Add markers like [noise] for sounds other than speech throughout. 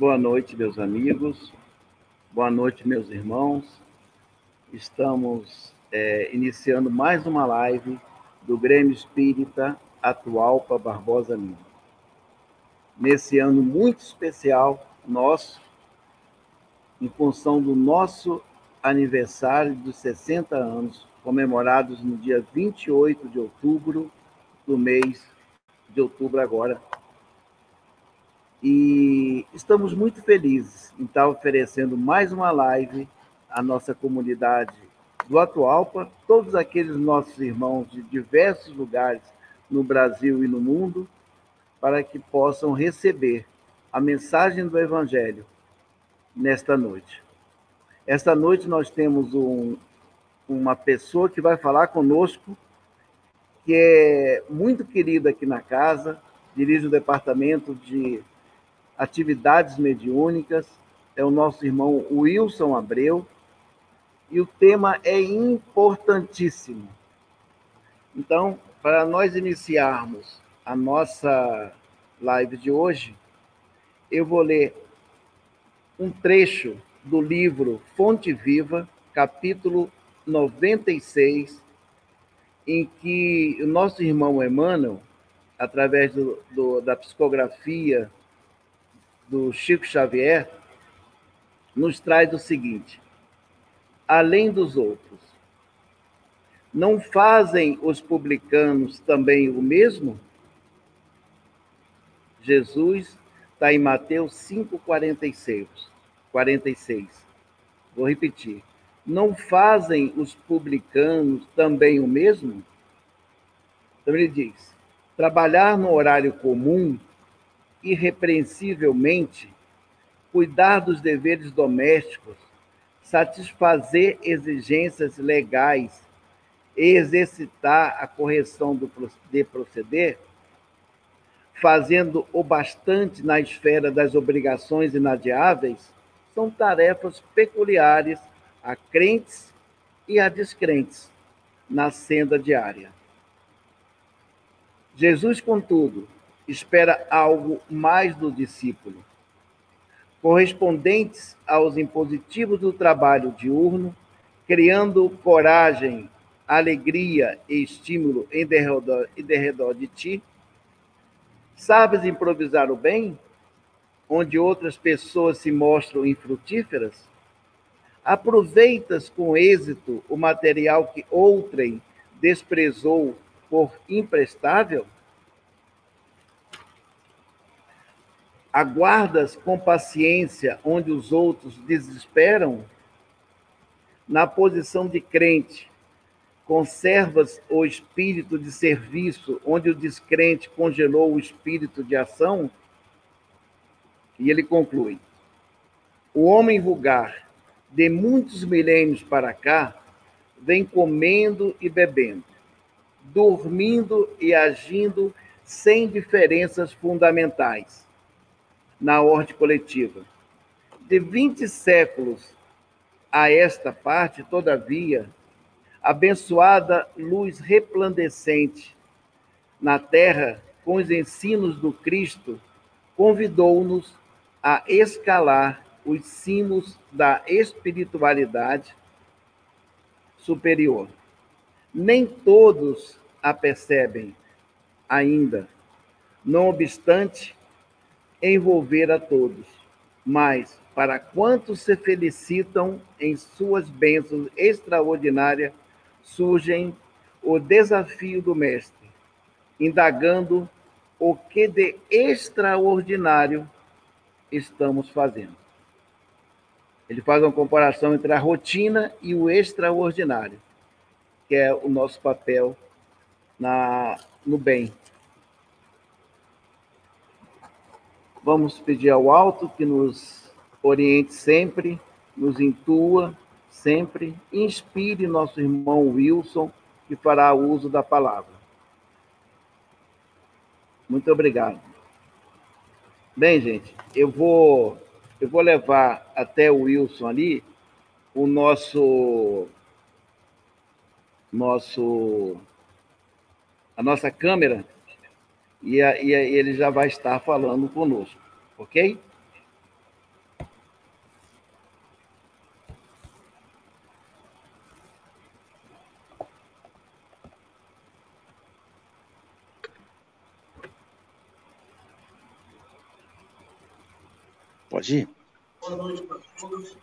Boa noite, meus amigos. Boa noite, meus irmãos. Estamos é, iniciando mais uma live do Grêmio Espírita Atual para Barbosa Lima. Nesse ano muito especial nosso, em função do nosso aniversário dos 60 anos, comemorados no dia 28 de outubro do mês de outubro agora. E estamos muito felizes em estar oferecendo mais uma live à nossa comunidade do Atualpa, todos aqueles nossos irmãos de diversos lugares no Brasil e no mundo, para que possam receber a mensagem do Evangelho nesta noite. Esta noite nós temos um, uma pessoa que vai falar conosco, que é muito querida aqui na casa, dirige o departamento de atividades mediúnicas, é o nosso irmão Wilson Abreu, e o tema é importantíssimo. Então, para nós iniciarmos a nossa live de hoje, eu vou ler um trecho do livro Fonte Viva, capítulo 96, em que o nosso irmão Emmanuel, através do, do, da psicografia do Chico Xavier, nos traz o seguinte: além dos outros, não fazem os publicanos também o mesmo? Jesus está em Mateus 5,46. 46. Vou repetir. Não fazem os publicanos também o mesmo? Então ele diz: trabalhar no horário comum, irrepreensivelmente, cuidar dos deveres domésticos, satisfazer exigências legais e exercitar a correção do, de proceder, fazendo o bastante na esfera das obrigações inadiáveis, são tarefas peculiares a crentes e a descrentes na senda diária. Jesus, contudo, espera algo mais do discípulo, correspondentes aos impositivos do trabalho diurno, criando coragem, alegria e estímulo em derredor, em derredor de ti. Sabes improvisar o bem? onde outras pessoas se mostram infrutíferas? Aproveitas com êxito o material que outrem desprezou por imprestável? Aguardas com paciência onde os outros desesperam? Na posição de crente, conservas o espírito de serviço onde o descrente congelou o espírito de ação? E ele conclui: o homem vulgar, de muitos milênios para cá, vem comendo e bebendo, dormindo e agindo sem diferenças fundamentais na ordem coletiva. De 20 séculos a esta parte, todavia, abençoada luz resplandecente na terra com os ensinos do Cristo convidou-nos a escalar os cimos da espiritualidade superior. Nem todos a percebem ainda, não obstante envolver a todos, mas para quantos se felicitam em suas bênçãos extraordinárias, surgem o desafio do Mestre, indagando o que de extraordinário estamos fazendo. Ele faz uma comparação entre a rotina e o extraordinário, que é o nosso papel na, no bem. Vamos pedir ao alto que nos oriente sempre, nos intua sempre, inspire nosso irmão Wilson, que fará uso da palavra. Muito obrigado. Bem, gente, eu vou eu vou levar até o Wilson ali o nosso nosso a nossa câmera e, a, e a, ele já vai estar falando conosco, ok? Pode ir? Boa noite para todos.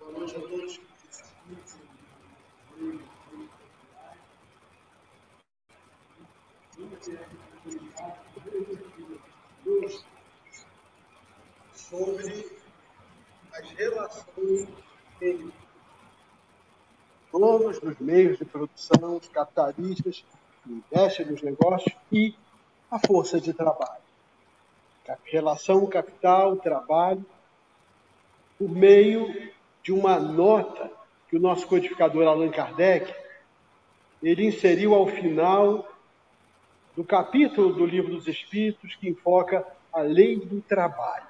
Boa noite a todos. Thank you. Sobre as relações entre donos dos meios de produção, os capitalistas que investem nos negócios e a força de trabalho. Relação capital-trabalho por meio de uma nota que o nosso codificador Allan Kardec ele inseriu ao final do capítulo do Livro dos Espíritos que enfoca a lei do trabalho.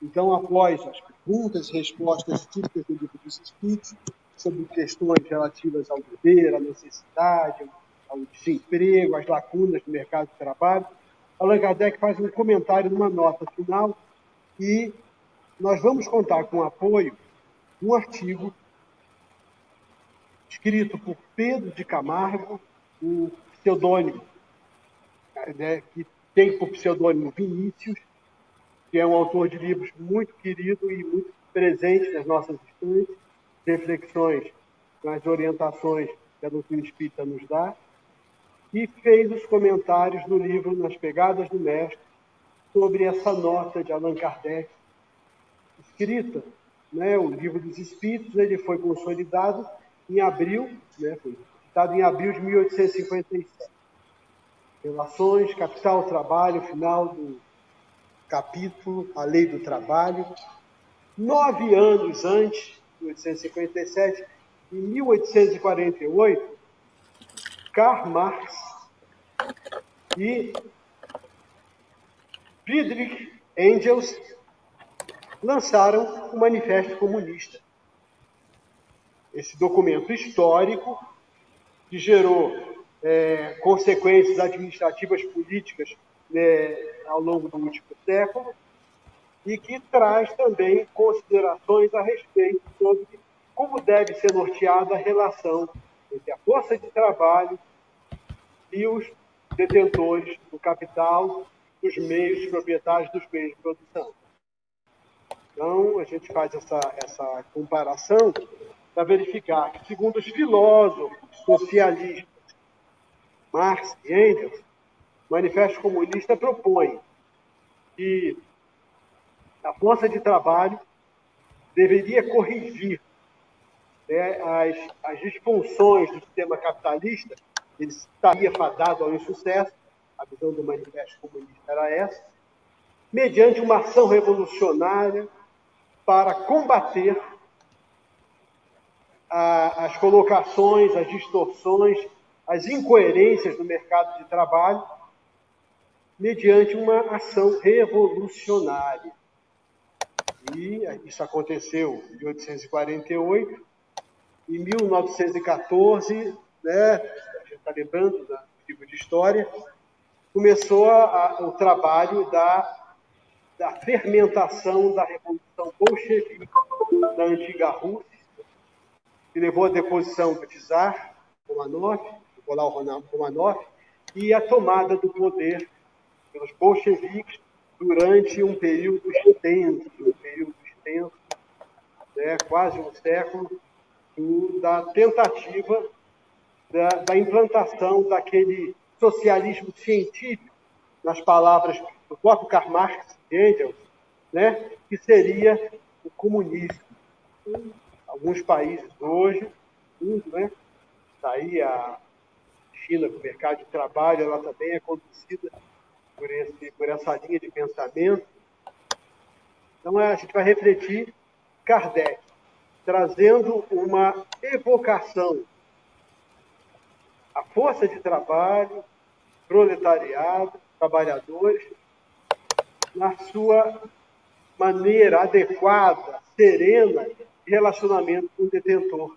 Então, após as perguntas e respostas típicas do Livro dos Espíritos, sobre questões relativas ao dever, à necessidade, ao desemprego, às lacunas do mercado de trabalho, Allan Kardec faz um comentário numa nota final e nós vamos contar com o apoio de um artigo escrito por Pedro de Camargo, um pseudônimo, né, que tem por pseudônimo Vinícius, que é um autor de livros muito querido e muito presente nas nossas estantes, reflexões nas orientações que a doutrina espírita nos dá, e fez os comentários do livro Nas Pegadas do Mestre sobre essa nota de Allan Kardec, escrita, né, o livro dos Espíritos, ele foi consolidado em abril, né, foi editado em abril de 1857. Relações, capital, trabalho, final do capítulo, a lei do trabalho. Nove anos antes 1857, em 1848, Karl Marx e Friedrich Engels lançaram o Manifesto Comunista. Esse documento histórico que gerou é, consequências administrativas políticas né, ao longo do último século e que traz também considerações a respeito sobre como deve ser norteada a relação entre a força de trabalho e os detentores do capital, dos meios proprietários dos meios de produção. Então, a gente faz essa, essa comparação para verificar que, segundo os filósofos socialistas Marx e Engels, o Manifesto Comunista propõe que a força de trabalho deveria corrigir né, as, as disfunções do sistema capitalista, ele estaria fadado ao insucesso, a visão do Manifesto Comunista era essa, mediante uma ação revolucionária para combater a, as colocações, as distorções, as incoerências do mercado de trabalho, mediante uma ação revolucionária. E isso aconteceu em 1848. Em 1914, né, a gente está lembrando do livro de história, começou a, o trabalho da, da fermentação da Revolução Bolchevique da antiga Rússia, que levou à deposição do czar Romanov, Nicolau Romanov, e a tomada do poder pelos bolcheviques durante um período extenso, um período extenso, né, quase um século, do, da tentativa da, da, implantação daquele socialismo científico, nas palavras do próprio Karl Marx e Engels, né, que seria o comunismo. Alguns países hoje, mundo, né, daí a China, o mercado de trabalho, ela também é conduzida por, esse, por essa linha de pensamento. Então, a gente vai refletir Kardec, trazendo uma evocação à força de trabalho, proletariado, trabalhadores, na sua maneira adequada, serena, relacionamento com o detentor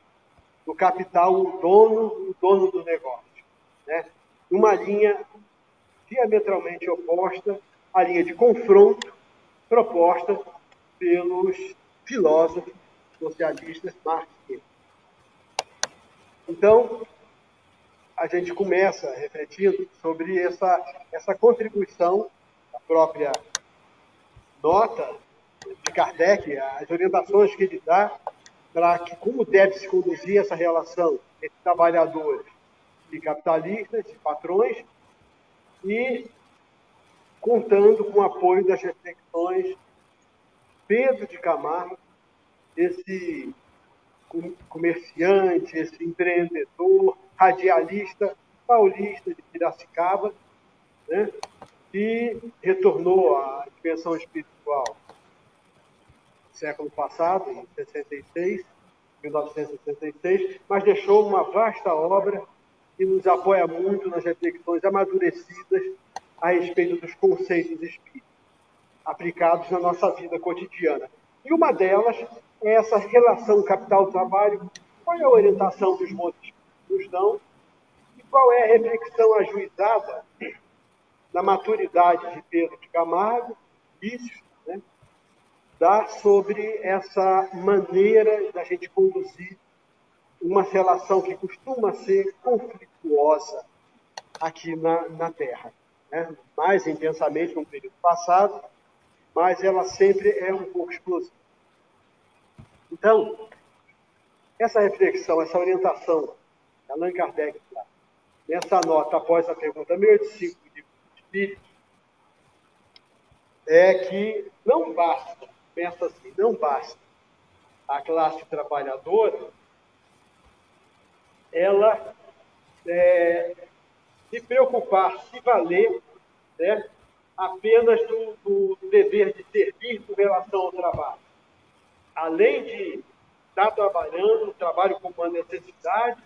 do capital, o dono, o dono do negócio. Né? Uma linha diametralmente oposta à linha de confronto proposta pelos filósofos socialistas Marx Então, a gente começa refletindo sobre essa, essa contribuição da própria nota de Kardec, as orientações que ele dá para que como deve se conduzir essa relação entre trabalhadores e capitalistas e patrões, e contando com o apoio das reflexões Pedro de Camargo, esse comerciante, esse empreendedor, radialista paulista de Piracicaba, né, que retornou à dimensão espiritual século passado, em 66, 1966, mas deixou uma vasta obra que nos apoia muito nas reflexões amadurecidas a respeito dos conceitos espíritas aplicados na nossa vida cotidiana. E uma delas é essa relação capital-trabalho. Qual é a orientação que os modos nos dão e qual é a reflexão ajuizada na maturidade de Pedro de Camargo, isso, dá sobre essa maneira da gente conduzir uma relação que costuma ser conflituosa aqui na, na Terra. Né? Mais intensamente no período passado, mas ela sempre é um pouco explosiva. Então, essa reflexão, essa orientação Allan Kardec, nessa nota após a pergunta 1085 de Espírito, é que não basta, pensa assim, não basta a classe trabalhadora ela é, se preocupar, se valer né, apenas do, do, dever de servir com relação ao trabalho. Além de estar trabalhando, o trabalho como uma necessidade,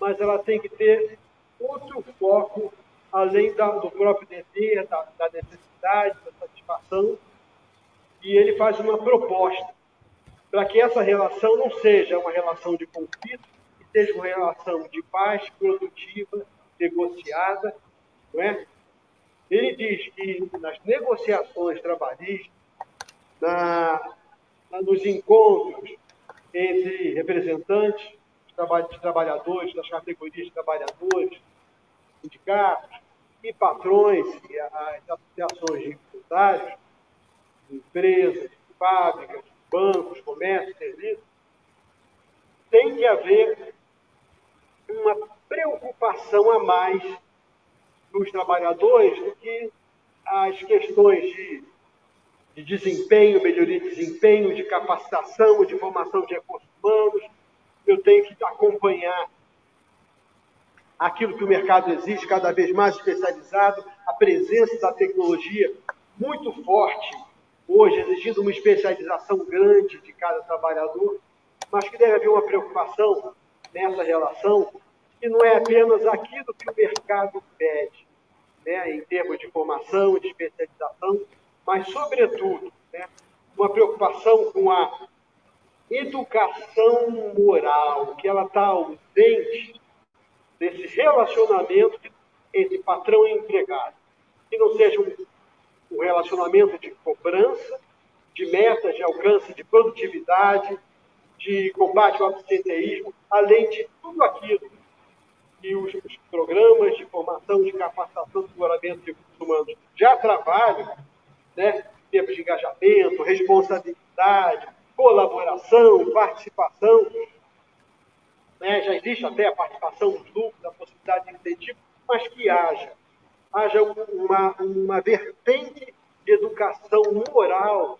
mas ela tem que ter outro foco, além da, do próprio dever, da, da necessidade, da satisfação, e ele faz uma proposta para que essa relação não seja uma relação de conflito, que seja uma relação de paz produtiva, negociada, não é? Ele diz que nas negociações trabalhistas, na, nos encontros entre representantes de trabalhadores, das categorias de trabalhadores, sindicatos e patrões e as associações de empresários, empresas, fábricas, bancos, comércio, serviços, tem que haver uma preocupação a mais dos trabalhadores do que as questões de, de desempenho, melhoria de desempenho, de capacitação, de formação de recursos humanos. Eu tenho que acompanhar aquilo que o mercado exige, cada vez mais especializado, a presença da tecnologia muito forte, hoje exigindo uma especialização grande de cada trabalhador, mas que deve haver uma preocupação nessa relação que não é apenas aquilo que o mercado pede, né, em termos de formação, de especialização, mas, sobretudo, né, uma preocupação com a educação moral, que ela está ausente desse relacionamento entre patrão e empregado. Que não seja um, um relacionamento de cobrança, de metas de alcance de produtividade, de combate ao absenteísmo, além de tudo aquilo que os, os programas de formação, de capacitação, de desenvolvimento de recursos humanos já trabalham, né? Tempos de engajamento, responsabilidade, colaboração, participação. Né? Já existe até a participação dos lucros, a possibilidade de incentivo, mas que haja, haja uma, uma vertente de educação moral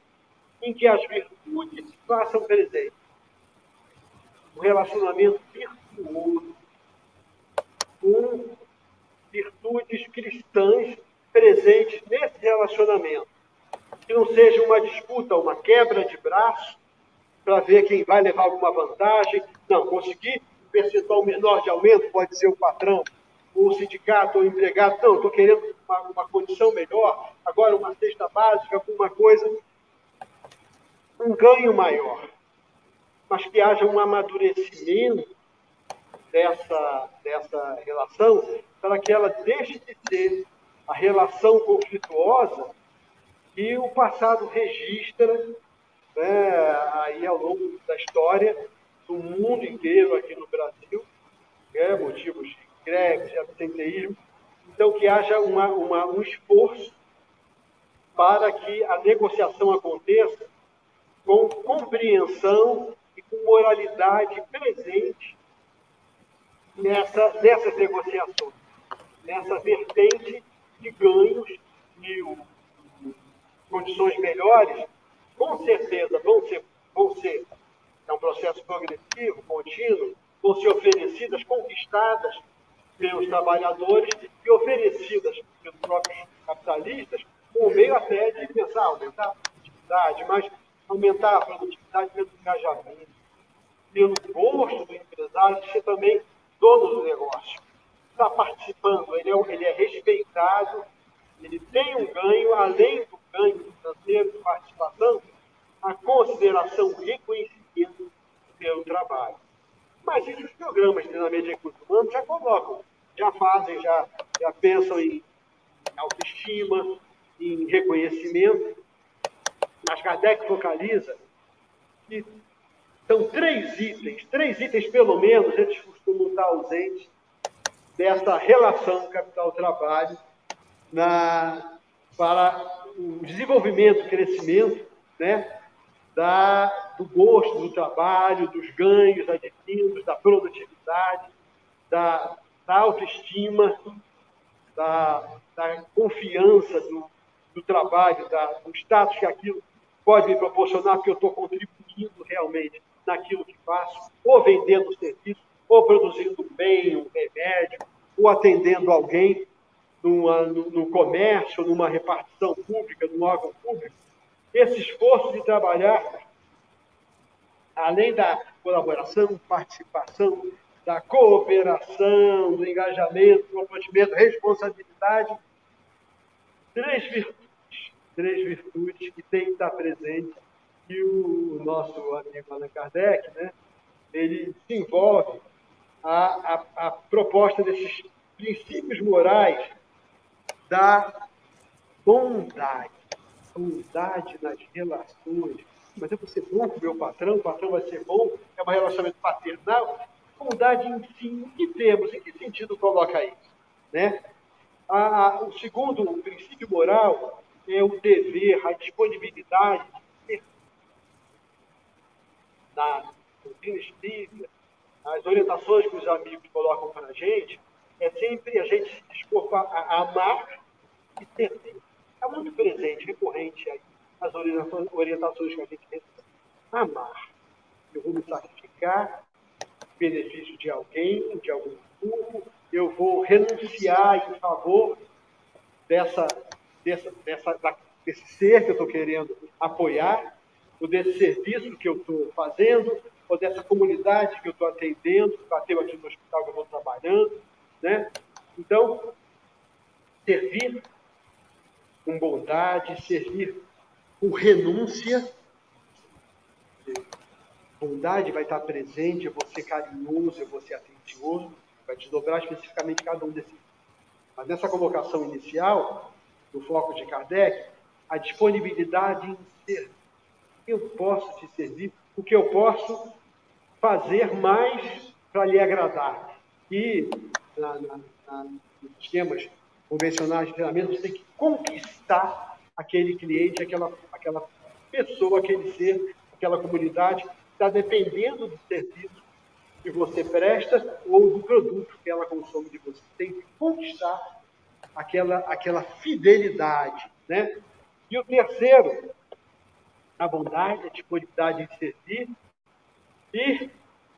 em que as virtudes façam presente. Um relacionamento virtuoso, com virtudes cristãs presentes nesse relacionamento. Que não seja uma disputa, uma quebra de braço para ver quem vai levar alguma vantagem. Não, conseguir um percentual menor de aumento pode ser o patrão, o sindicato, ou o empregado. Não, estou querendo uma, uma condição melhor, agora uma cesta básica, alguma coisa. Um ganho maior, mas que haja um amadurecimento dessa, dessa relação para que ela deixe de ser a relação conflituosa que o passado registra né, aí ao longo da história do mundo inteiro aqui no Brasil, né, motivos de greves, de absenteísmo. Então, que haja uma, uma, um esforço para que a negociação aconteça com compreensão e com moralidade presente nessa, nessas negociações, nessa vertente de ganhos e condições melhores, com certeza vão ser, vão ser, é um processo progressivo, contínuo, vão ser oferecidas, conquistadas pelos trabalhadores e oferecidas pelos próprios capitalistas, com meio até de pensar, aumentar a produtividade, mas aumentar a produtividade pelo engajamento, pelo gosto do empresário de ser também dono do negócio. Está participando, ele é, ele é respeitado, ele tem um ganho, além do ganho financeiro de participação, a consideração, o reconhecimento pelo trabalho. Mas isso os programas de treinamento de recursos humanos já colocam, já fazem, já, já pensam em autoestima, em reconhecimento. Mas Kardec focaliza que são três itens, três itens pelo menos, eles costumam estar ausentes dessa relação capital-trabalho para o desenvolvimento, crescimento né, da, do gosto do trabalho, dos ganhos adquiridos, da produtividade, da, da autoestima, da, da confiança do, do trabalho, da, do status que aquilo pode me proporcionar, porque eu estou contribuindo realmente naquilo que faço, ou vendendo serviço, ou produzindo um bem, um remédio, ou atendendo alguém numa, no, no comércio, numa repartição pública, num órgão público. Esse esforço de trabalhar, além da colaboração, participação, da cooperação, do engajamento, comprometimento, responsabilidade, três virtudes, três virtudes que têm que estar presentes e o nosso amigo Allan Kardec, né, ele desenvolve a, a, a proposta desses princípios morais da bondade, bondade nas relações. Mas eu vou ser bom com o meu patrão, o patrão vai ser bom, é um relacionamento paternal. Bondade em si, em que termos, em que sentido coloca isso? Né? A, o segundo o princípio moral é o dever, a disponibilidade de na doutrina espírita, as orientações que os amigos colocam para a gente, é sempre a gente se dispor a, a amar e servir. É muito presente, recorrente aí, as orientações que a gente recebe. Amar. Eu vou me sacrificar benefício de alguém, de algum grupo, eu vou renunciar em favor dessa, dessa, dessa, desse ser que eu estou querendo apoiar, ou desse serviço que eu estou fazendo, ou dessa comunidade que eu estou atendendo, bateu aqui no hospital que eu estou trabalhando. Né? Então, servir com bondade, servir com renúncia. Bondade vai estar presente, eu vou ser carinhoso, eu vou ser atencioso, vai desdobrar especificamente cada um desses. Mas nessa colocação inicial, do foco de Kardec, a disponibilidade em servir eu posso te servir, o que eu posso fazer mais para lhe agradar. E na, na, na, nos esquemas convencionais de treinamento, você tem que conquistar aquele cliente, aquela, aquela pessoa, aquele ser, aquela comunidade, está dependendo do serviço que você presta ou do produto que ela consome de você. Tem que conquistar aquela, aquela fidelidade. Né? E o terceiro a bondade, a disponibilidade em servir e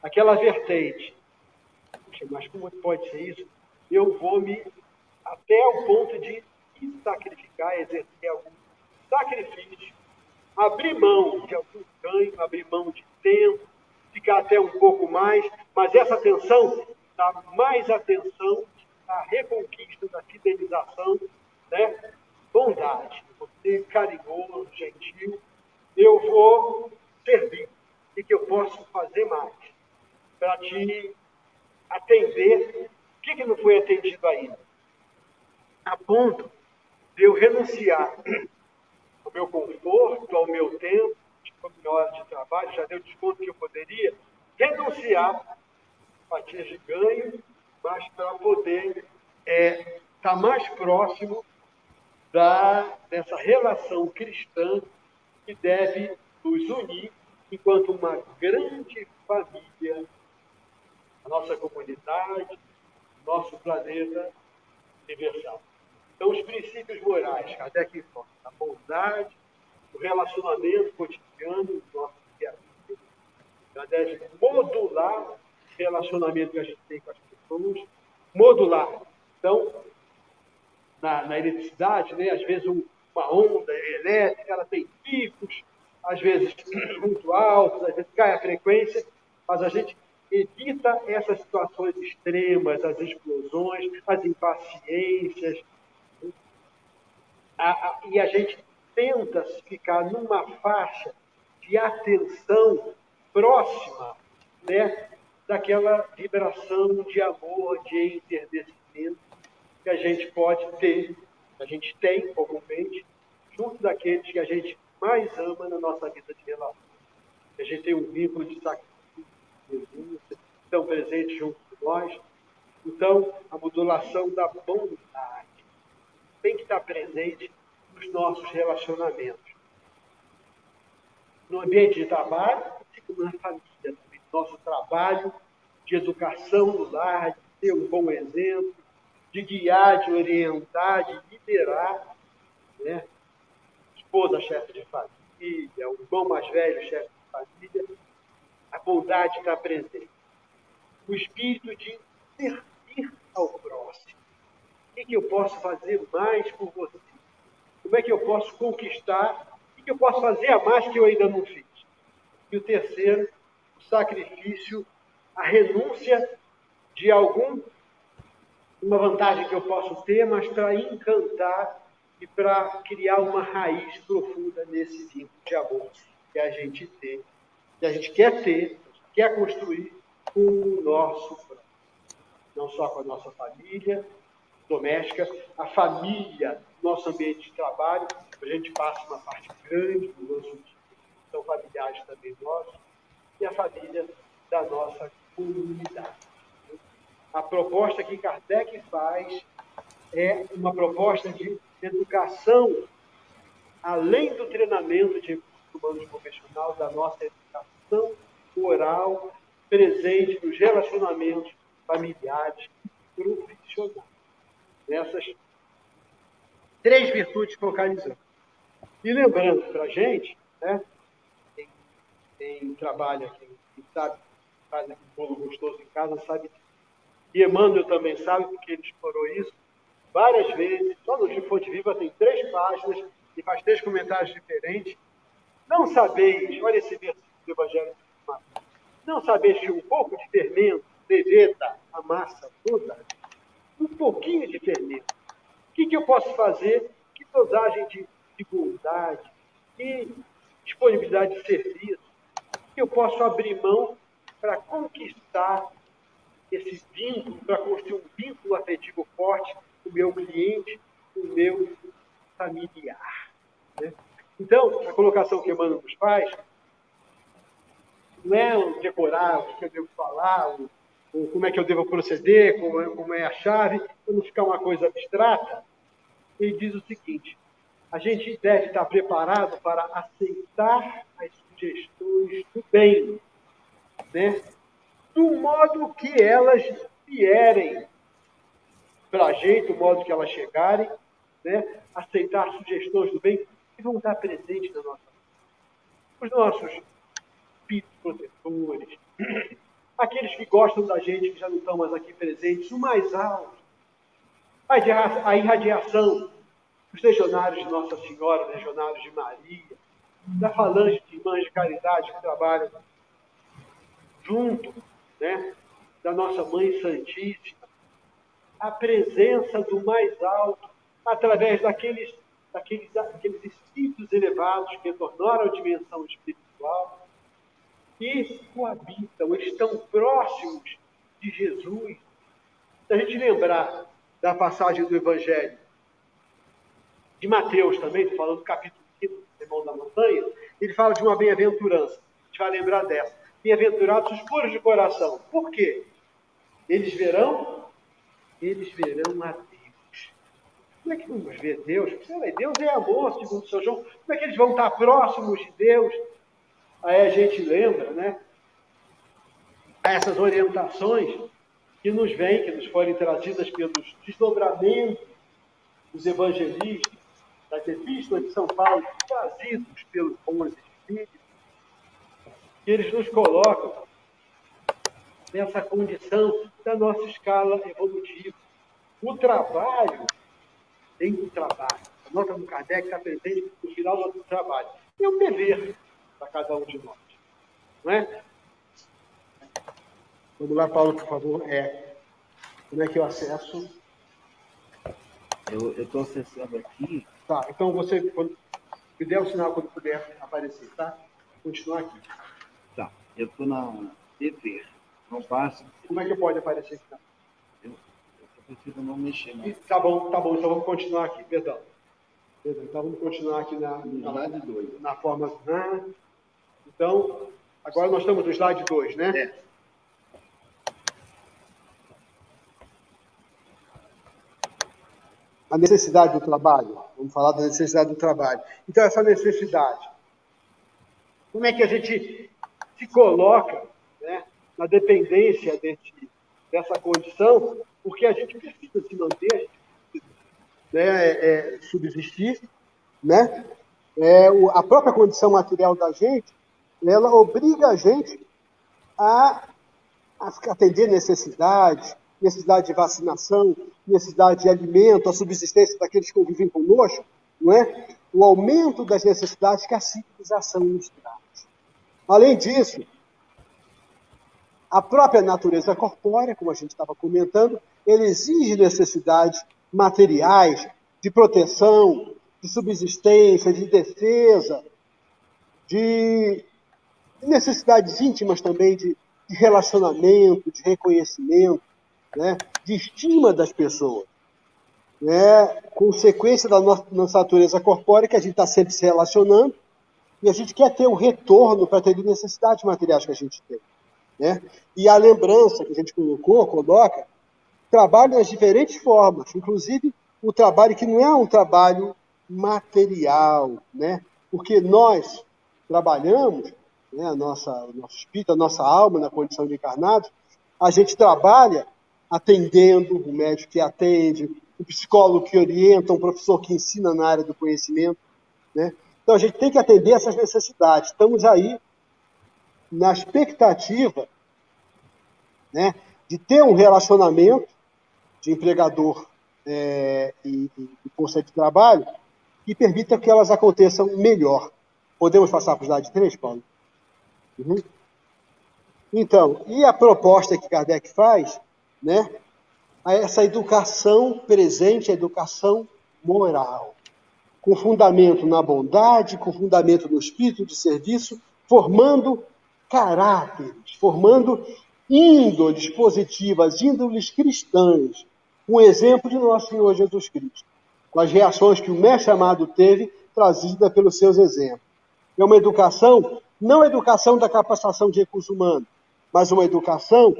aquela vertente. Mas como pode ser isso? Eu vou me até o ponto de sacrificar, exercer algum sacrifício, abrir mão de algum ganho, abrir mão de tempo, ficar até um pouco mais, mas essa atenção dá mais atenção à reconquista da fidelização, né? bondade, você carinhoso, gentil, eu vou servir e que eu posso fazer mais para te atender. O que, que não foi atendido ainda? A ponto de eu renunciar ao meu conforto, ao meu tempo, a minha de trabalho, já deu desconto que eu poderia, renunciar fatias de ganho, mas para poder estar é, tá mais próximo da, dessa relação cristã que deve nos unir enquanto uma grande família, a nossa comunidade, nosso planeta universal. Então, os princípios morais, Kardec informa, a bondade, o relacionamento cotidiano do nosso dia a dia, deve modular o relacionamento que a gente tem com as pessoas, modular. Então, na, na eletricidade, né, às vezes um, uma onda elétrica, ela tem picos, às vezes [clears throat] muito altos, às vezes cai a frequência, mas a gente evita essas situações extremas, as explosões, as impaciências, a, a, e a gente tenta ficar numa faixa de atenção próxima né, daquela vibração de amor, de entendimento que a gente pode ter, a gente tem comumente, junto daqueles que a gente mais ama na nossa vida de relação. A gente tem um vínculo de sacrifício, de estão presentes junto de nós. Então, a modulação da bondade tem que estar presente nos nossos relacionamentos. No ambiente de trabalho, assim como na família também. Nosso trabalho de educação no lar, de ter um bom exemplo, de guiar, de orientar, de liderar, né? esposa, chefe de família, o irmão mais velho, chefe de família, a bondade está presente. O espírito de servir ao próximo. Que, que eu posso fazer mais por você? Como é que eu posso conquistar? O que, eu posso fazer a mais que eu ainda não fiz? E o terceiro, o sacrifício, a renúncia de algum uma vantagem que eu posso ter, mas para encantar e para criar uma raiz profunda nesse vínculo de amor que a gente tem, que a gente quer ter, quer construir com o nosso. Não só com a nossa família doméstica, a família, nosso ambiente de trabalho, a gente passa uma parte grande do nosso dia, são familiares também nossos, e a família da nossa comunidade. A proposta que Kardec faz é uma proposta de educação, além do treinamento de humanos profissional, da nossa educação oral presente nos relacionamentos familiares profissionais. Nessas três virtudes focalizando. E lembrando para a gente, né, quem, quem trabalha aqui, quem sabe, faz um bolo gostoso em casa, sabe E Emmanuel também sabe, porque ele explorou isso, várias vezes, só no livro Fonte Viva tem três páginas e faz três comentários diferentes. Não sabeis, olha esse versículo do Evangelho não sabeis que um pouco de fermento leveta a massa toda? Um pouquinho de fermento. O que, que eu posso fazer? Que dosagem de, de bondade, que disponibilidade de serviço, que eu posso abrir mão para conquistar esse vínculo, para construir um vínculo afetivo forte o meu cliente, o meu familiar. Né? Então, a colocação que Emmanuel nos faz não é decorar o que eu devo falar, como é que eu devo proceder, como é, como é a chave, para não ficar uma coisa abstrata. Ele diz o seguinte: a gente deve estar preparado para aceitar as sugestões do bem, né? do modo que elas vierem para a gente, o modo que elas chegarem, né? aceitar sugestões do bem que vão estar presentes na nossa vida. Os nossos espíritos protetores, [clears throat] aqueles que gostam da gente, que já não estão mais aqui presentes, o mais alto, a irradiação. Dos legionários de Nossa Senhora, legionários de Maria, da falange de irmãs de caridade que trabalham junto né, da nossa Mãe Santíssima, a presença do mais alto através daqueles, daqueles, daqueles espíritos elevados que retornaram à dimensão espiritual e coabitam, eles estão próximos de Jesus. Se a gente lembrar da passagem do Evangelho de Mateus também, falando do capítulo 5 do Sermão da Montanha, ele fala de uma bem-aventurança. A gente vai lembrar dessa. Bem-aventurados os puros de coração. Por quê? Eles verão eles verão a Deus. Como é que vamos ver Deus? Deus é amor, segundo o São João. Como é que eles vão estar próximos de Deus? A gente lembra, né? Essas orientações que nos vêm, que nos foram trazidas pelos desdobramentos dos evangelistas, das epístolas de São Paulo, trazidos pelos bons espíritos, que eles nos colocam nessa condição da nossa escala evolutiva. O trabalho tem do trabalho. A nota do Kardec está presente no final do trabalho. É um dever para cada um de nós. Não é? Vamos lá, Paulo, por favor. É, como é que eu acesso? Eu estou acessando aqui. Tá, então você quando, me dê o um sinal quando puder aparecer, tá? Continuar aqui. Tá, eu estou na TV. Não passa. Como é que pode aparecer aqui? prefiro não mexer mais. Tá bom, tá bom, então vamos continuar aqui, perdão. perdão então vamos continuar aqui na, na, 2. na forma. Então, agora nós estamos no slide 2, né? É. A necessidade do trabalho. Vamos falar da necessidade do trabalho. Então, essa necessidade. Como é que a gente se coloca né, na dependência desse, dessa condição porque a gente precisa se manter, né, é, é, subsistir, né? É, o, a própria condição material da gente, ela obriga a gente a, atender necessidades, necessidade de vacinação, necessidade de alimento, a subsistência daqueles que convivem conosco, não é? O aumento das necessidades que a civilização nos traz. Além disso, a própria natureza corpórea, como a gente estava comentando, ele exige necessidades materiais de proteção, de subsistência, de defesa, de necessidades íntimas também de, de relacionamento, de reconhecimento, né, de estima das pessoas. Né, consequência da nossa, natureza corpórea, que a gente está sempre se relacionando, e a gente quer ter um retorno para ter necessidades materiais que a gente tem. Né? E a lembrança que a gente colocou, coloca, trabalho nas diferentes formas, inclusive o trabalho que não é um trabalho material, né? Porque nós trabalhamos, né, a nossa, o nosso espírito, a nossa alma na condição de encarnados, a gente trabalha atendendo, o médico que atende, o psicólogo que orienta, um professor que ensina na área do conhecimento, né? Então a gente tem que atender essas necessidades. Estamos aí na expectativa, né, de ter um relacionamento de empregador é, e, e, e de trabalho que permita que elas aconteçam melhor. Podemos passar para o slide 3, Paulo? Uhum. Então, e a proposta que Kardec faz, né? Essa educação presente, a educação moral, com fundamento na bondade, com fundamento no espírito de serviço, formando caráteres, formando índoles positivas, índoles cristãs, um exemplo de nosso Senhor Jesus Cristo, com as reações que o mestre amado teve, trazida pelos seus exemplos. É uma educação, não a educação da capacitação de recursos humanos, mas uma educação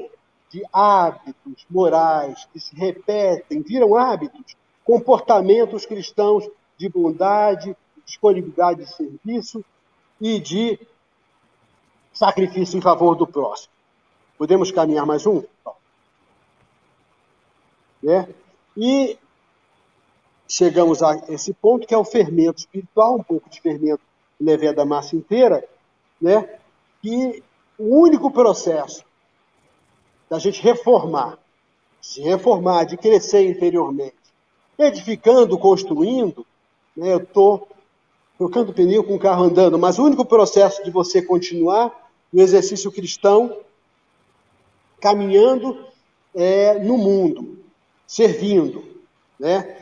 de hábitos morais que se repetem, viram hábitos, comportamentos cristãos de bondade, disponibilidade de serviço e de sacrifício em favor do próximo. Podemos caminhar mais um? Né? E chegamos a esse ponto que é o fermento espiritual, um pouco de fermento levé da massa inteira, né? E o único processo da gente reformar, se reformar, de crescer interiormente, edificando, construindo, né? Eu estou trocando pneu com o carro andando, mas o único processo de você continuar no exercício cristão, caminhando é, no mundo, servindo, né?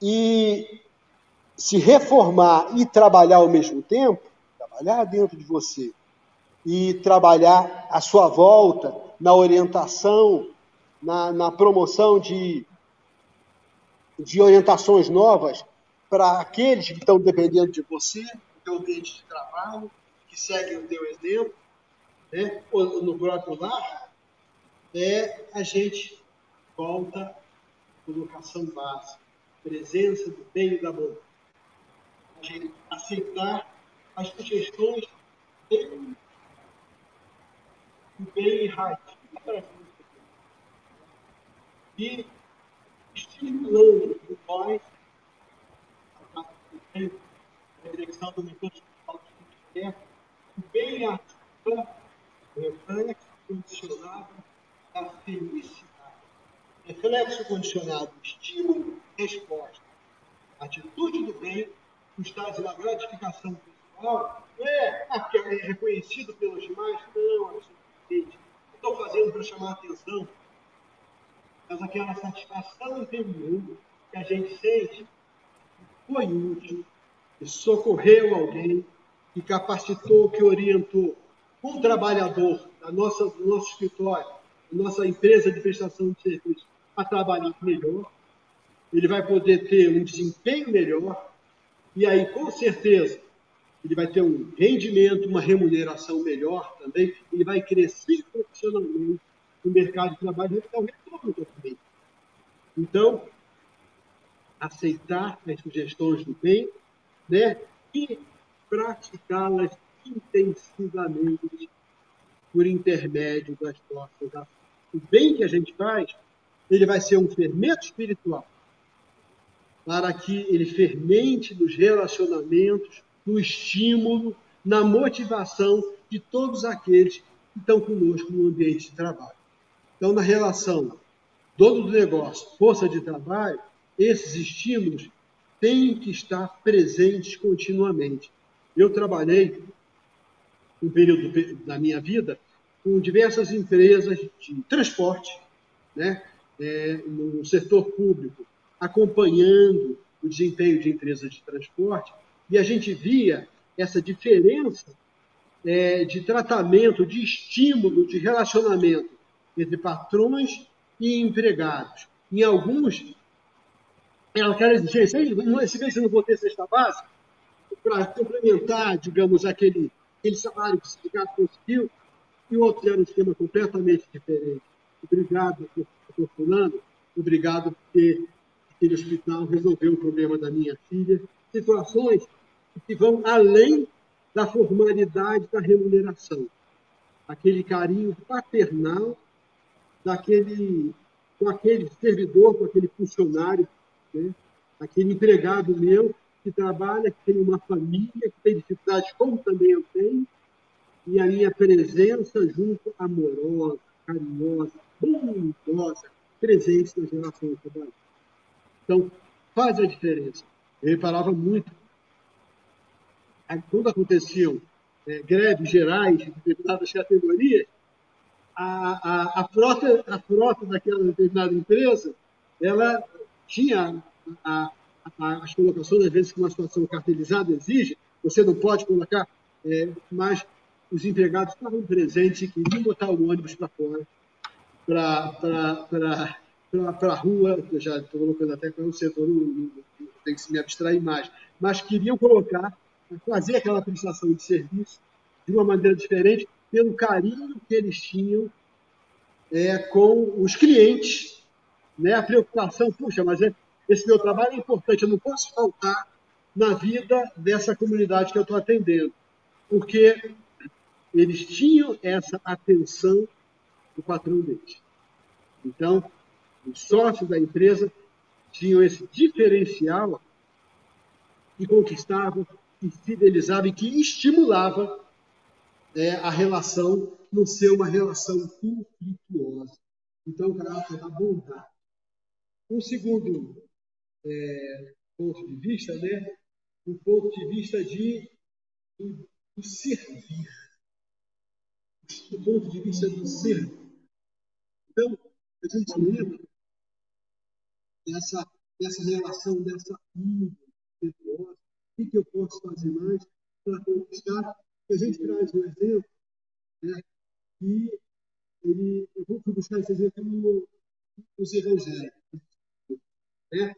E se reformar e trabalhar ao mesmo tempo, trabalhar dentro de você e trabalhar à sua volta na orientação, na, na promoção de, de orientações novas para aqueles que estão dependendo de você, do teu ambiente de trabalho, que seguem o teu exemplo, né? ou no próprio lar, é a gente volta colocação básica. presença do bem e da bondade. A gente aceitar as sugestões bem, bem raiz. E estimulando em nós a direção do recurso de o bem ativa, o reflexo condicionado da felicidade. Reflexo condicionado, estímulo, resposta. Atitude do bem, o estado da gratificação é aquele é reconhecido pelos demais, não, absolutamente. Estou fazendo para chamar a atenção, mas aquela satisfação interior que a gente sente foi útil, que socorreu alguém, que capacitou, que orientou um trabalhador da nossa, do nosso escritório, da nossa empresa de prestação de serviço, a trabalhar melhor, ele vai poder ter um desempenho melhor, e aí, com certeza, ele vai ter um rendimento, uma remuneração melhor também, ele vai crescer profissionalmente no mercado de trabalho, vai dar um retorno também. Então, aceitar as sugestões do bem, né? E praticá-las intensivamente por intermédio das nossas ações. O bem que a gente faz, ele vai ser um fermento espiritual para que ele fermente nos relacionamentos, no estímulo, na motivação de todos aqueles que estão conosco no ambiente de trabalho. Então, na relação dono do negócio, força de trabalho, esses estímulos têm que estar presentes continuamente. Eu trabalhei um período da minha vida com diversas empresas de transporte, né, é, no setor público, acompanhando o desempenho de empresas de transporte, e a gente via essa diferença é, de tratamento, de estímulo, de relacionamento entre patrões e empregados. Em alguns, ela quer exigência, esse mês eu não vou ter cesta básica, para complementar, digamos, aquele, aquele salário que o sindicato conseguiu, e o outro era um esquema completamente diferente. Obrigado, doutor Fulano, obrigado porque aquele hospital resolveu o problema da minha filha. Situações que vão além da formalidade da remuneração. Aquele carinho paternal daquele, com aquele servidor, com aquele funcionário, né? aquele empregado meu que trabalha, que tem uma família, que tem dificuldades, como também eu tenho, e a minha presença junto, amorosa, carinhosa, bondosa, presente nas relações trabalho. Então, faz a diferença. Eu reparava muito. Quando aconteciam é, greves gerais de determinadas categorias, a, a, a, frota, a frota daquela determinada empresa, ela tinha a, as colocações, às vezes, que uma situação cartelizada exige, você não pode colocar, é, mas os empregados estavam presentes e queriam botar o ônibus para fora, para a rua, já estou colocando até para o setor, não, tem que se me abstrair mais, mas queriam colocar, fazer aquela prestação de serviço de uma maneira diferente, pelo carinho que eles tinham é, com os clientes, né? a preocupação, puxa, mas é, esse meu trabalho é importante, eu não posso faltar na vida dessa comunidade que eu estou atendendo, porque eles tinham essa atenção do patrão deles. Então, os sócios da empresa tinham esse diferencial que conquistava, que fidelizava e que estimulava é, a relação não ser uma relação conflituosa. Então, o caráter da bondade. Um segundo é, ponto de vista, né? um ponto de vista de, do, do servir. Do ponto de vista do servir. Então, a gente lembra dessa, dessa relação, dessa união o que, eu posso fazer mais para conquistar? A gente traz um exemplo né, que ele, eu vou buscar esse exemplo no, nos evangelhos. Né?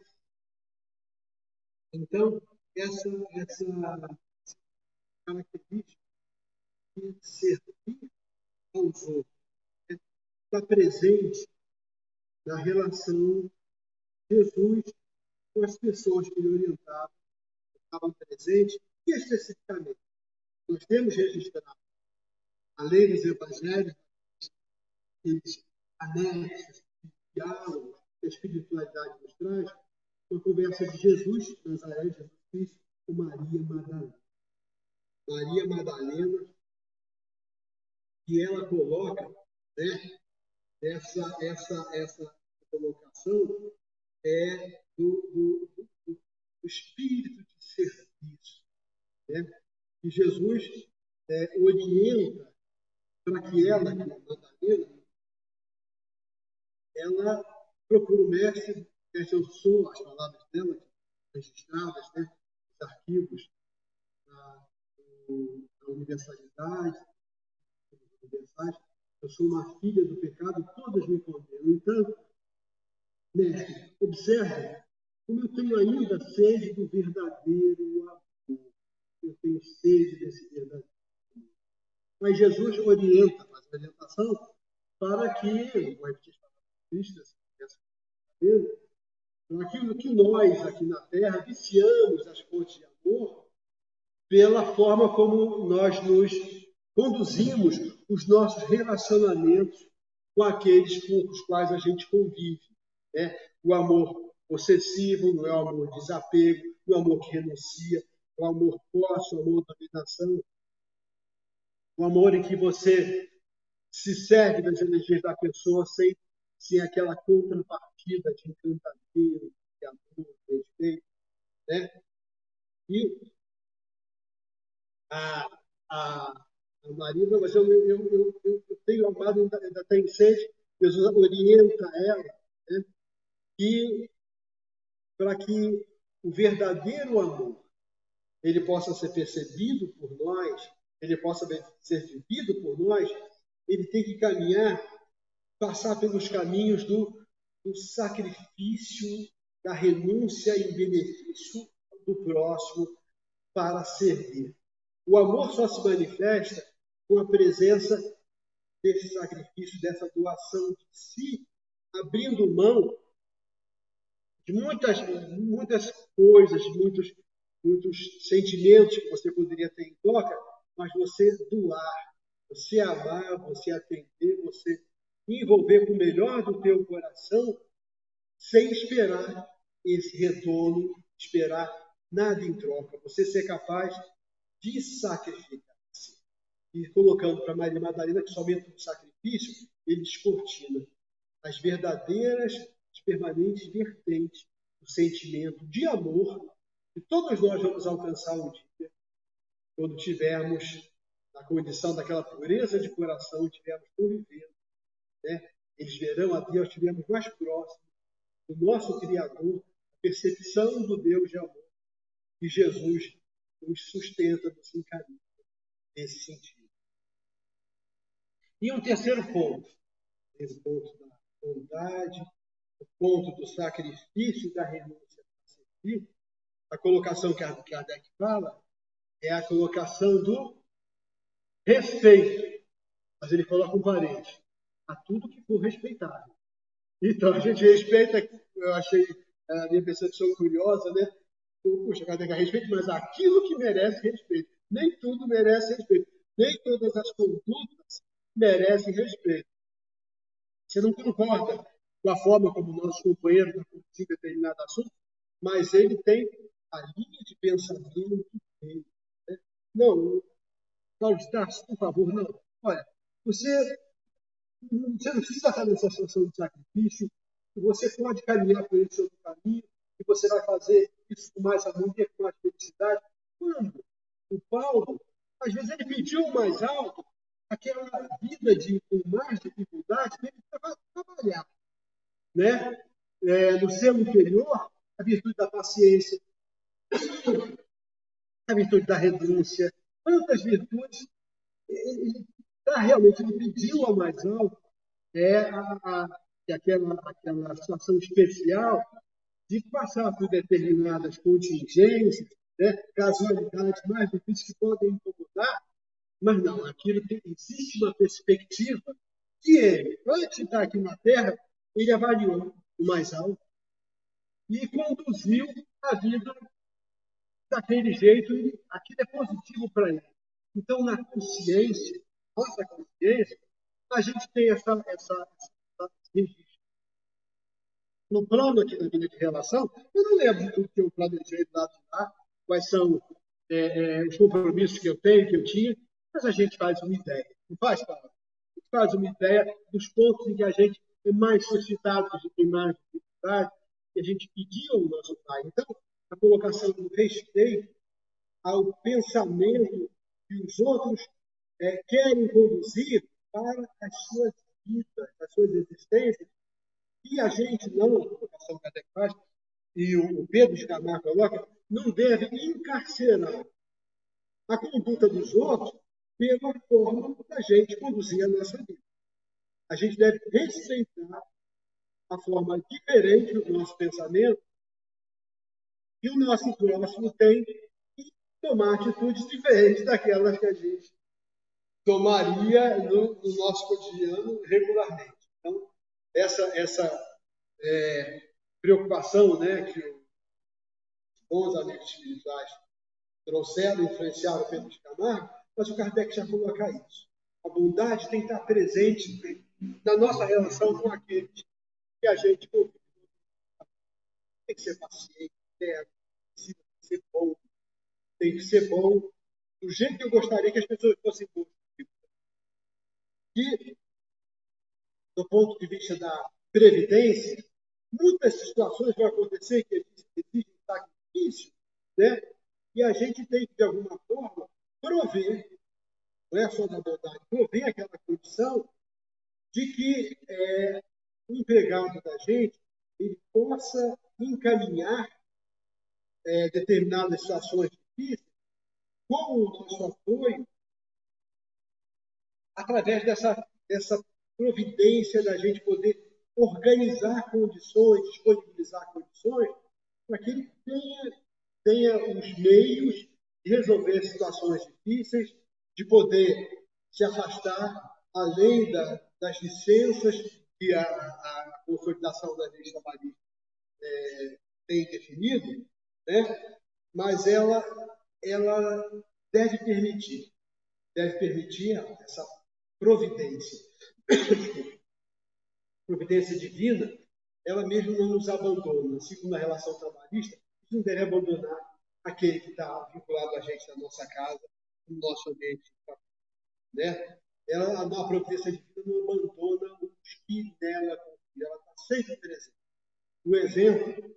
Então, essa, essa característica de servir aos outros né? está presente na relação Jesus com as pessoas que ele orientava, estavam presentes, especificamente, nós temos registrado a lei dos evangelhos, aqueles anexos, diálogos a espiritualidade nos traz, uma conversa de Jesus, Nazaré, Jesus Cristo, com Maria Madalena. Maria Madalena, que ela coloca, né, essa, essa, essa colocação é do, do, do espírito de serviço. Né? E Jesus é, orienta para que ela, que é Madalena, ela procura o mestre, que eu sou as palavras dela, registradas, né, nos arquivos da, da universalidade, eu sou uma filha do pecado, todas me condenam. Entanto, mestre, observe como eu tenho ainda sede do verdadeiro amor. Eu tenho sede desse verdadeiro amor. Mas Jesus orienta, faz a orientação para que, vou repetir as Cristo, para aquilo que nós aqui na Terra viciamos as fontes de amor pela forma como nós nos conduzimos os nossos relacionamentos com aqueles com os quais a gente convive. Né? O amor possessivo não é o amor de desapego, não é o amor que renuncia, é o amor posse, o amor dominação, o amor em que você se serve das energias da pessoa sem, sem aquela contrapartida de encantamento, de amor, de respeito. Né? E a, a, a mas eu, eu, eu, eu, tenho amado, ainda, ainda tem sede, Jesus orienta ela, né? e para que o verdadeiro amor ele possa ser percebido por nós, ele possa ser vivido por nós, ele tem que caminhar, passar pelos caminhos do, do sacrifício, da renúncia em benefício do próximo para servir. O amor só se manifesta com a presença desse sacrifício, dessa doação de si, abrindo mão de muitas, muitas coisas, muitos, muitos sentimentos que você poderia ter em troca, mas você doar, você amar, você atender, você envolver com o melhor do teu coração, sem esperar esse retorno, esperar nada em troca. Você ser capaz de sacrificar-se. E colocando para Maria Madalena que somente o sacrifício ele descortina as verdadeiras as permanentes vertentes do sentimento de amor que todos nós vamos alcançar um dia, quando tivermos na condição daquela pureza de coração, estivermos convivendo. Né? Eles verão a Deus, estivermos mais próximos do nosso Criador, a percepção do Deus de amor. E Jesus nos sustenta, nos encaminha nesse sentido. E um terceiro ponto, esse ponto da bondade, o ponto do sacrifício da renúncia para servir, a colocação que Kardec fala é a colocação do respeito. Mas ele coloca um parente a tudo que for respeitável. Então a gente respeita, eu achei a minha percepção curiosa, né? Puxa, Kardec respeito, mas aquilo que merece respeito. Nem tudo merece respeito. Nem todas as condutas merecem respeito. Você não concorda com a forma como o nosso companheiro está conduzindo determinado assunto, mas ele tem a linha de pensamento dele. Né? Não, Paulo Starks, por favor, não. Olha, você, você não precisa estar nessa situação de sacrifício, você pode caminhar por esse outro caminho, e você vai fazer isso com mais harmonia, com mais felicidade. Quando o Paulo, às vezes, ele pediu mais alto, aquela vida de, com mais dificuldade, ele trabalhar né? É, no seu interior, a virtude da paciência, a virtude da renúncia, quantas virtudes ele tá, realmente ele pediu a mais alto é a, a, aquela, aquela situação especial de passar por determinadas contingências, né, casualidades mais difíceis que podem incomodar, mas não, aquilo tem, existe uma perspectiva que ele, antes de estar aqui na Terra, ele avaliou o mais alto. e conduziu a vida daquele jeito, e aquilo é positivo para ele. Então, na consciência, nossa consciência, a gente tem essa, essa, essa registro. No plano aqui da vida de relação, eu não lembro de tudo que eu planejei do lado de lá, quais são é, é, os compromissos que eu tenho, que eu tinha, mas a gente faz uma ideia. Não faz, Paulo? A gente faz uma ideia dos pontos em que a gente mais a gente tem mais dificuldade, que a gente pediu ao nosso Pai. Então, a colocação do respeito ao pensamento que os outros é, querem conduzir para as suas vidas, as suas existências, e a gente não, a colocação faz, e o Pedro de Camargo coloca, não deve encarcerar a conduta dos outros pela forma da gente conduzir a nossa vida. A gente deve respeitar a forma diferente do nosso pensamento que o nosso próximo tem e tomar atitudes diferentes daquelas que a gente tomaria no, no nosso cotidiano regularmente. Então, essa, essa é, preocupação né, que os bons amigos espirituais trouxeram, influenciaram Pedro de Camargo, mas o Kardec já coloca isso. A bondade tem que estar presente na nossa relação com aqueles que a gente convive. Tem que ser paciente, tem que ser bom, tem que ser bom do jeito que eu gostaria que as pessoas fossem boas. E, do ponto de vista da previdência, muitas situações vão acontecer que exigem sacrifício, né? e a gente tem que, de alguma forma, prover, não é só da bondade, prover aquela condição de que é, o empregado da gente ele possa encaminhar é, determinadas situações difíceis com o nosso apoio através dessa, dessa providência da gente poder organizar condições, disponibilizar condições para que ele tenha, tenha os meios de resolver situações difíceis, de poder se afastar além da, das licenças que a, a, consolidação da lei trabalhista é, tem definido, né? mas ela, ela deve permitir, deve permitir essa providência. [coughs] providência divina, ela mesmo não nos abandona. Segundo a relação trabalhista, não deve abandonar aquele que está vinculado a gente na nossa casa, no nosso ambiente. Né? Ela, a providência divina não abandona os que nela confiam, ela está sempre presente. O exemplo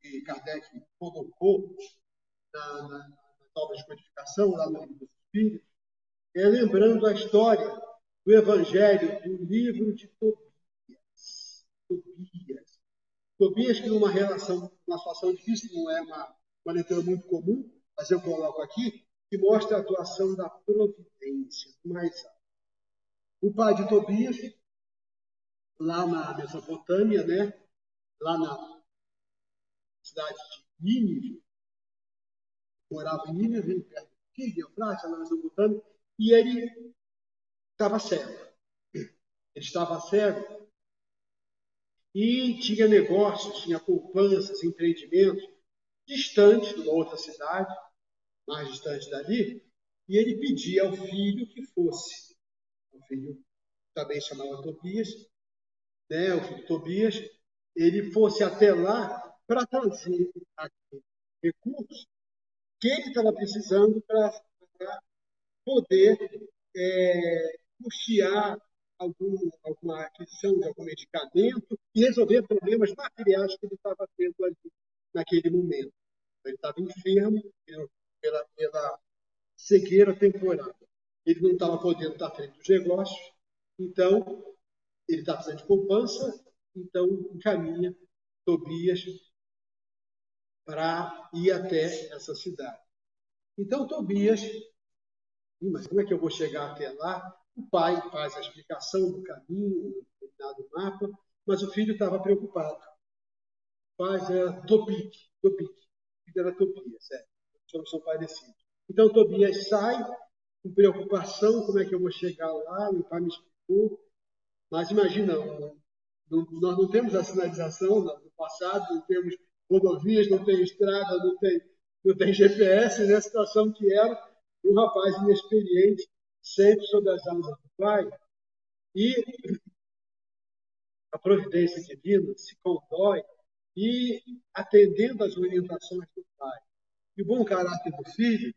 que Kardec colocou na, na, na obra de codificação, lá no livro dos Espíritos, é lembrando a história do Evangelho do livro de Tobias Tobias. Tobias que numa relação, uma situação difícil, não é uma, uma leitura muito comum, mas eu coloco aqui, que mostra a atuação da providência mais alto. O pai de Tobias, lá na Mesopotâmia, né? lá na cidade de Nínive, morava em Nínive, perto de Eufrates, na Mesopotâmia, e ele estava cego. Ele estava cego e tinha negócios, tinha poupanças, empreendimentos distantes de uma outra cidade, mais distante dali, e ele pedia ao filho que fosse. Filho também chamava Tobias, né, o filho Tobias, ele fosse até lá para trazer recursos que ele estava precisando para poder é, custear algum, alguma aquisição de algum medicamento e resolver problemas materiais que ele estava tendo ali naquele momento. Ele estava enfermo pela, pela cegueira temporária. Ele não estava podendo estar frente dos negócios, então ele está precisando de poupança, então encaminha Tobias para ir até essa cidade. Então Tobias, mas como é que eu vou chegar até lá? O pai faz a explicação do caminho, determinado mapa, mas o filho estava preocupado. O pai era Topic, Topic. O filho era Tobias, é. São parecidos. Então Tobias sai com preocupação, como é que eu vou chegar lá? O pai me explicou. Mas imagina, nós não temos a sinalização no passado, não temos rodovias, não tem estrada, não tem, não tem GPS, né? a situação que era um rapaz inexperiente, sempre sob as asas do pai. E a providência divina se condói e atendendo às orientações do pai. E o bom caráter do filho,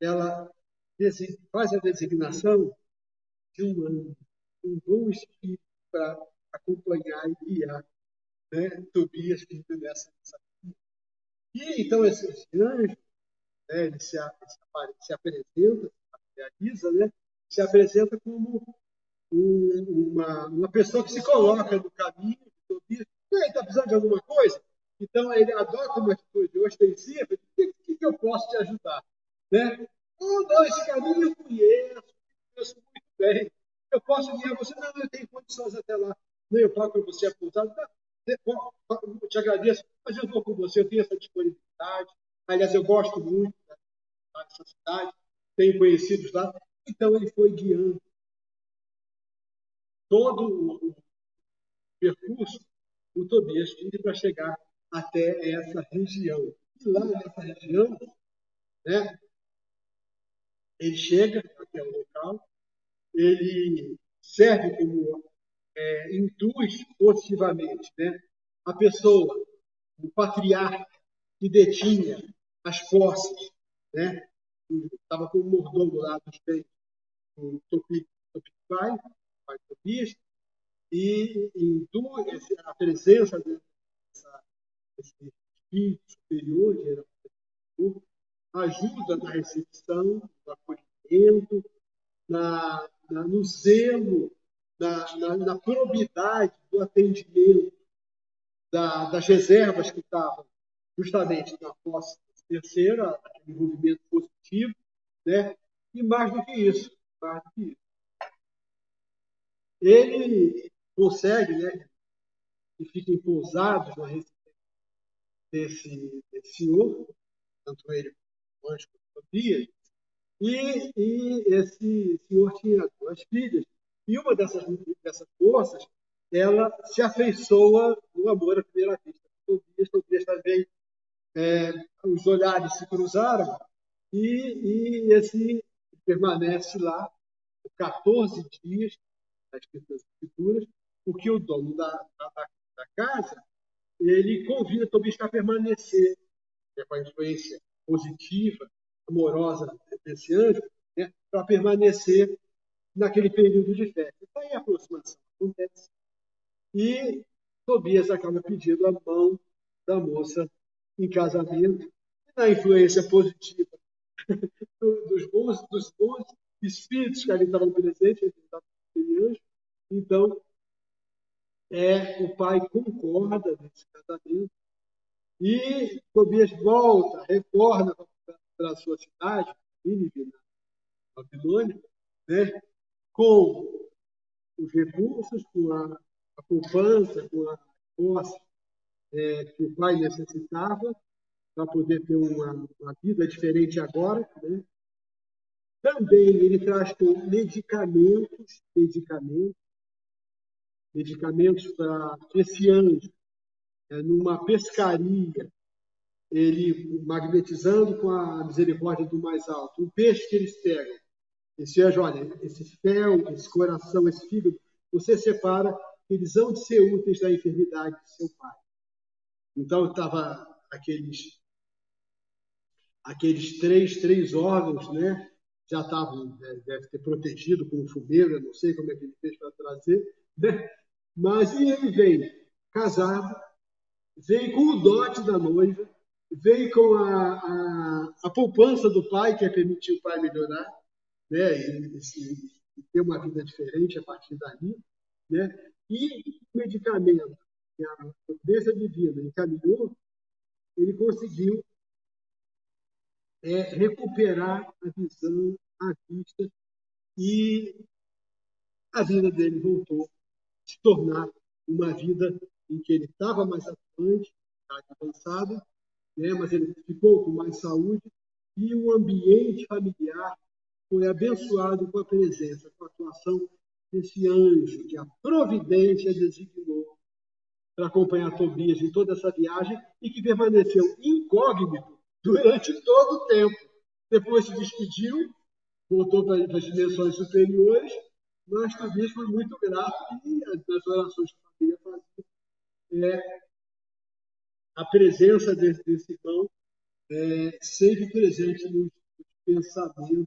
ela faz a designação de um um bom espírito para acompanhar e guiar né, Tobias nessa, E então esse, esse anjo, né, ele se, se apresenta, se realiza, né, se apresenta como um, uma, uma pessoa que se coloca no caminho de Tobias. Está precisando de alguma coisa? Então ele adota uma atitude ostensiva, o que, que eu posso te ajudar? Né? Oh, não, esse caminho eu conheço, conheço muito bem. Eu posso guiar você? Não, eu tenho condições até lá. Não, eu pago para você apontado. Eu te agradeço, mas eu vou com você, eu tenho essa disponibilidade. Aliás, eu gosto muito dessa cidade, tenho conhecidos lá. Então, ele foi guiando todo o percurso, o Tobias Filho, para chegar até essa região. E lá nessa região, né, ele chega até o local, ele serve como é, induz positivamente né, a pessoa, o patriarca que detinha as posses, né, estava como mordomo lá dos bens do Topi, Pai, pai Topias, e induz a presença desse espírito superior, de ajuda na recepção, no na, na, no zelo, na, na, na probidade do atendimento da, das reservas que estavam justamente na posse terceira, aquele envolvimento positivo, né? e mais do que isso, mais do que isso. Ele consegue, né, e fica pousado na residência desse, desse senhor, tanto ele como o Tobias, e, e esse senhor tinha duas filhas, e uma dessas, dessas moças, ela se afeiçoa no amor à primeira vista. Tobias, Tobias também, é, os olhares se cruzaram, e, e esse permanece lá 14 dias, nas escrituras, porque o dono da, da, da casa ele convida Tobias a permanecer, é, com a influência positiva, amorosa desse anjo, né, para permanecer naquele período de festa. Então, aí a aproximação acontece. E Tobias acaba pedindo a mão da moça em casamento, na influência positiva [laughs] dos bons, dos bons espíritos que ali estavam presentes. Então, é, o pai concorda nesse casamento e Tobias volta, retorna para a sua cidade, Nínive, na Babilônia, né, com os recursos, com a, a poupança, com a posse é, que o pai necessitava para poder ter uma, uma, vida diferente agora. Né? Também ele traz com medicamentos, medicamentos, medicamentos para esse anjo, é, numa pescaria, ele magnetizando com a misericórdia do mais alto. O peixe que eles pegam, esse anjo, olha, esse fel, esse coração, esse fígado, você separa, eles vão de ser úteis na enfermidade de seu pai. Então, estava aqueles aqueles três, três órgãos, né? Já estavam, né, deve ter protegido com o fumeiro, eu não sei como é que ele fez para trazer, né? Mas e ele veio casado, veio com o dote da noiva, veio com a, a, a poupança do pai, que é permitir o pai melhorar, né? E, e, ter uma vida diferente a partir dali, né? E o medicamento que a providência divina encaminhou, ele conseguiu é, recuperar a visão, a vista, e a vida dele voltou a se tornar uma vida em que ele estava mais atuante, avançado, né, mas ele ficou com mais saúde e o ambiente familiar foi abençoado com a presença, com a atuação desse anjo que a providência designou para acompanhar Tobias em toda essa viagem e que permaneceu incógnito durante todo o tempo. Depois se despediu, voltou para as dimensões superiores, mas Tobias foi muito grato e as orações que a família fazia é a presença desse, desse irmão é, sempre presente nos, pensamentos,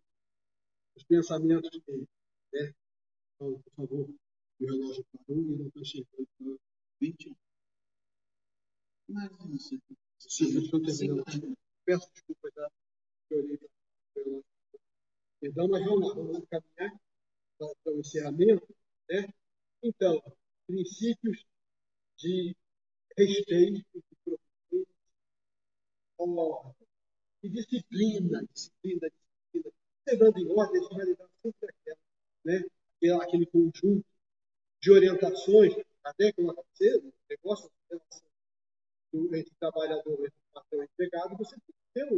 nos pensamentos dele. Né? Então, por favor, o relógio parou e não está chegando para 20 Mas sei. Sim, estou terminando. Peço desculpa, já que eu olhei para o relógio. Então, mas vamos lá, vamos caminhar para o encerramento. Né? Então, princípios de respeito, providência, ordem, e disciplina, disciplina, disciplina. Levando em ordem, a vai levar sempre aquela, né? aquele conjunto de orientações, até que eu o negócio de relação entre trabalhador, entre patrão e empregado, você tem que ter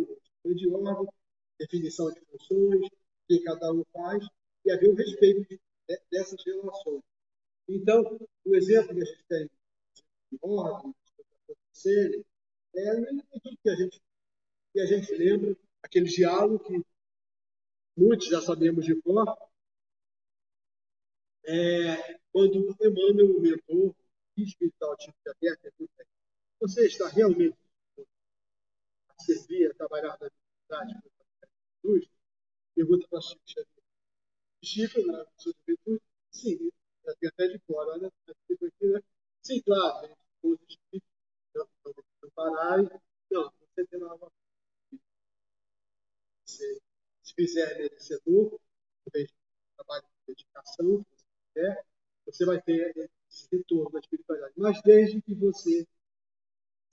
um de ordem, definição de funções, que cada um faz, e haver o um respeito de, de, dessas relações. Então, o exemplo que a gente tem de ordem, de acontecerem, é tudo que a gente que a gente lembra, aquele diálogo que muitos já sabemos de cor, é, quando Emmanuel, o mentor espiritual tipo de aberta, você está realmente a servir, a trabalhar na universidade com Jesus? Pergunta para Chico Xavier. Chico, na sua juventude, sim, já tem até de fora, olha, aqui, né? Sim, claro, os espíritos não, não pararem, não, você terá uma você se fizer merecedor, talvez trabalho de dedicação, se você vai ter esse retorno da espiritualidade. Mas desde que você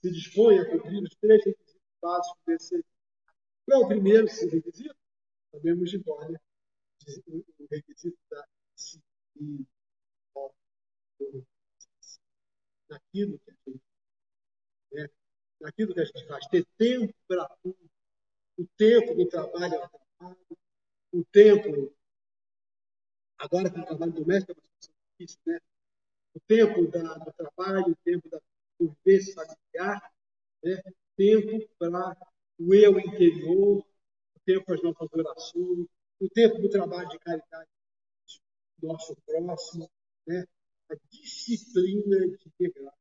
se disponha a cumprir os três requisitos básicos desse. Qual é o primeiro requisito? Sabemos de cor, né? O requisito da disciplina. Naquilo que a gente né? Naquilo que a gente faz, ter tempo para tudo, o tempo do trabalho o tempo, agora com o trabalho doméstico é uma difícil, né? O tempo da, do trabalho, o tempo da convivência familiar, né? tempo para o eu interior, o tempo para as nossas orações, o tempo do trabalho de caridade nosso próximo, né? a disciplina de integrar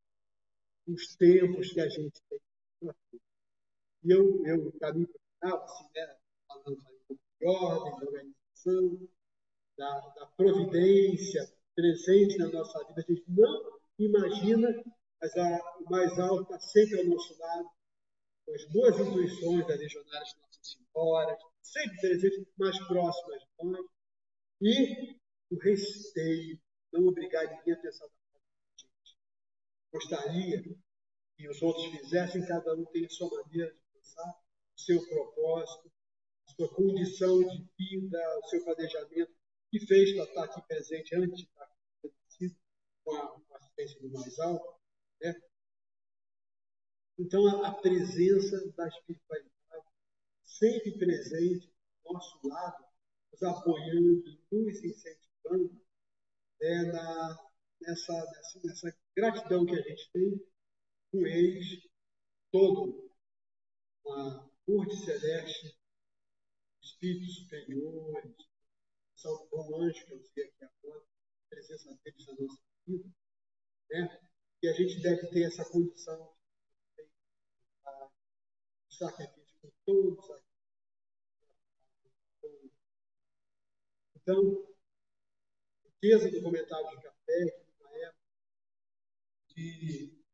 os tempos que a gente tem. E eu, eu caminho para assim, né? falando de ordem, de organização, da, da, providência presente na nossa vida. A gente não imagina, mas a, o mais alto está sempre ao nosso lado, com as boas intuições da legionária de Nossa Senhora, sempre presente, mais próximas de nós, e o respeito, não obrigar ninguém a pensar. Gostaria que os outros fizessem, cada um tem a sua maneira de pensar, seu propósito, sua condição de vida, o seu planejamento, que fez para estar aqui presente antes de estar aqui com a, assistência do mais alto. Né? Então, a, a presença da espiritualidade sempre presente do nosso lado, nos apoiando, nos incentivando né, na, nessa, nessa, nessa gratidão que a gente tem com eles, todo a corte celeste, espíritos superiores, São Bom Anjo, que eu sei aqui agora, a presença deles na nossa vida, né? e a gente deve ter essa condição de sacrifício com todos. Então, riqueza do comentário de café, que na época que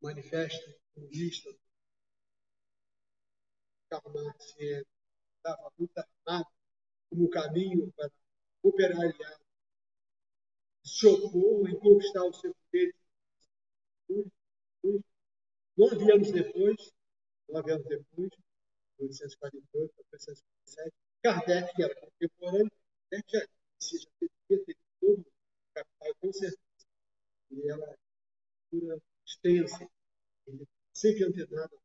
manifesta comunista Karl Marx estava muito armado como caminho para operariar, se opor e conquistar o seu direito. Nove anos depois, nove anos depois, 1848 1847, Kardec, que era contemporâneo, Kardec já, já teria ter todo o capital com certeza. E ela é uma extensa, sempre antenada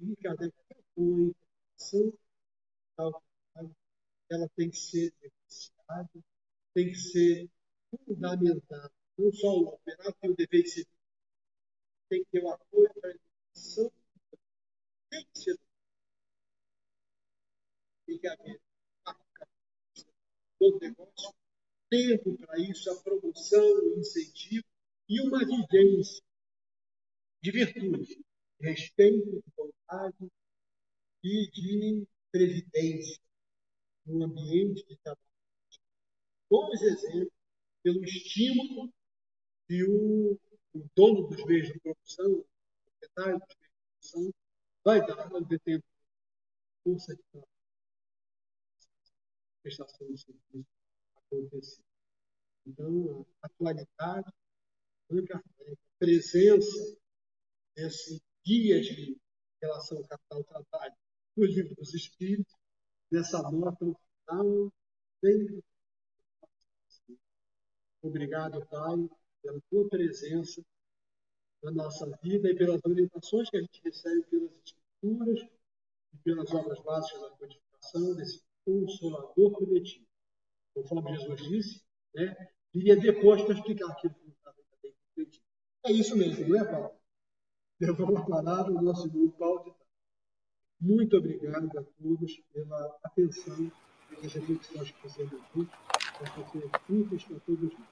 e cada propõe ação ela tem que ser sociedade tem que ser fundamental. Não só o operário tem o dever de ser. Tem que ter o apoio para a educação. Tem que ser. Tem que haver todo negócio, tempo para isso, a promoção, o incentivo e uma vivência de virtude, respeito, de vontade e de previdência no ambiente de trabalho. Bons exemplos pelo estímulo que o, o dono dos meios de produção, o proprietário dos meios de produção, vai dar ao detentor força de trabalho, prestação de serviço acontecer. Então, a atualidade, a presença desse guia de relação capital-trabalho no livro dos Espíritos, nessa nota no final, bem Obrigado, Pai, pela tua presença na nossa vida e pelas orientações que a gente recebe pelas escrituras e pelas obras básicas da codificação desse consolador prometido. Conforme Jesus disse, né, viria depois para explicar aquilo que estava bem compreendido. É isso mesmo, não é, Paulo? Levou a palavra o nosso de Muito obrigado a todos pela atenção e as reflexões que fizemos aqui para ser úteis para todos nós.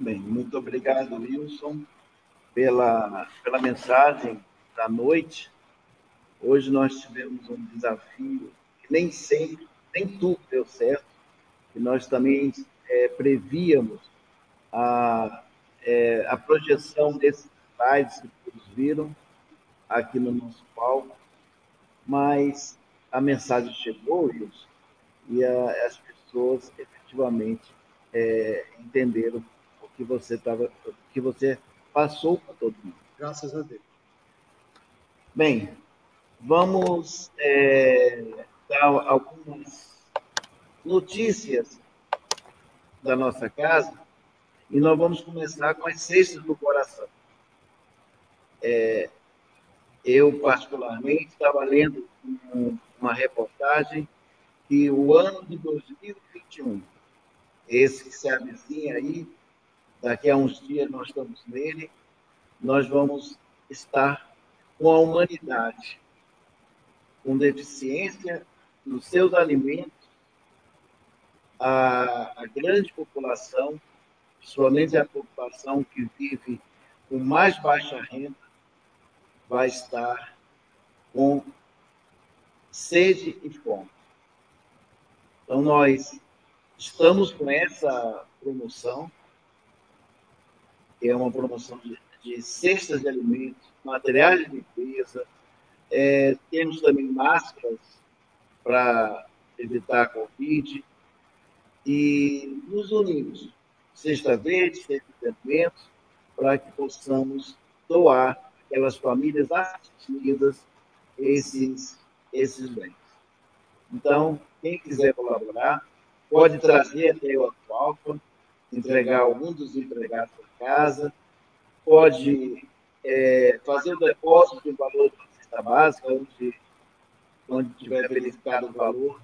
Bem, muito obrigado, Wilson, pela, pela mensagem da noite. Hoje nós tivemos um desafio que nem sempre, nem tudo deu certo, e nós também é, prevíamos a, é, a projeção desses slides que todos viram aqui no nosso palco, mas a mensagem chegou, Wilson, e a, as pessoas efetivamente é, entenderam o que você tava, que você passou para todo mundo. Graças a Deus. Bem, vamos é, dar algumas notícias da nossa casa e nós vamos começar com as cestas do coração. É, eu, particularmente, estava lendo uma reportagem que o ano de 2021, esse que se avizinha aí, daqui a uns dias nós estamos nele, nós vamos estar com a humanidade com deficiência nos seus alimentos, a, a grande população, principalmente a população que vive com mais baixa renda, vai estar com sede e fome. Então, nós estamos com essa promoção, que é uma promoção de, de cestas de alimentos, materiais de limpeza, é, temos também máscaras para evitar a Covid e nos unimos, sexta verde, sexta de alimentos, para que possamos doar aquelas famílias assistidas esses esses bens. Então, quem quiser colaborar, pode trazer até o Alfa, entregar algum dos empregados da casa, pode é, fazer o depósito do valor da cesta básica, onde, onde tiver verificado o valor,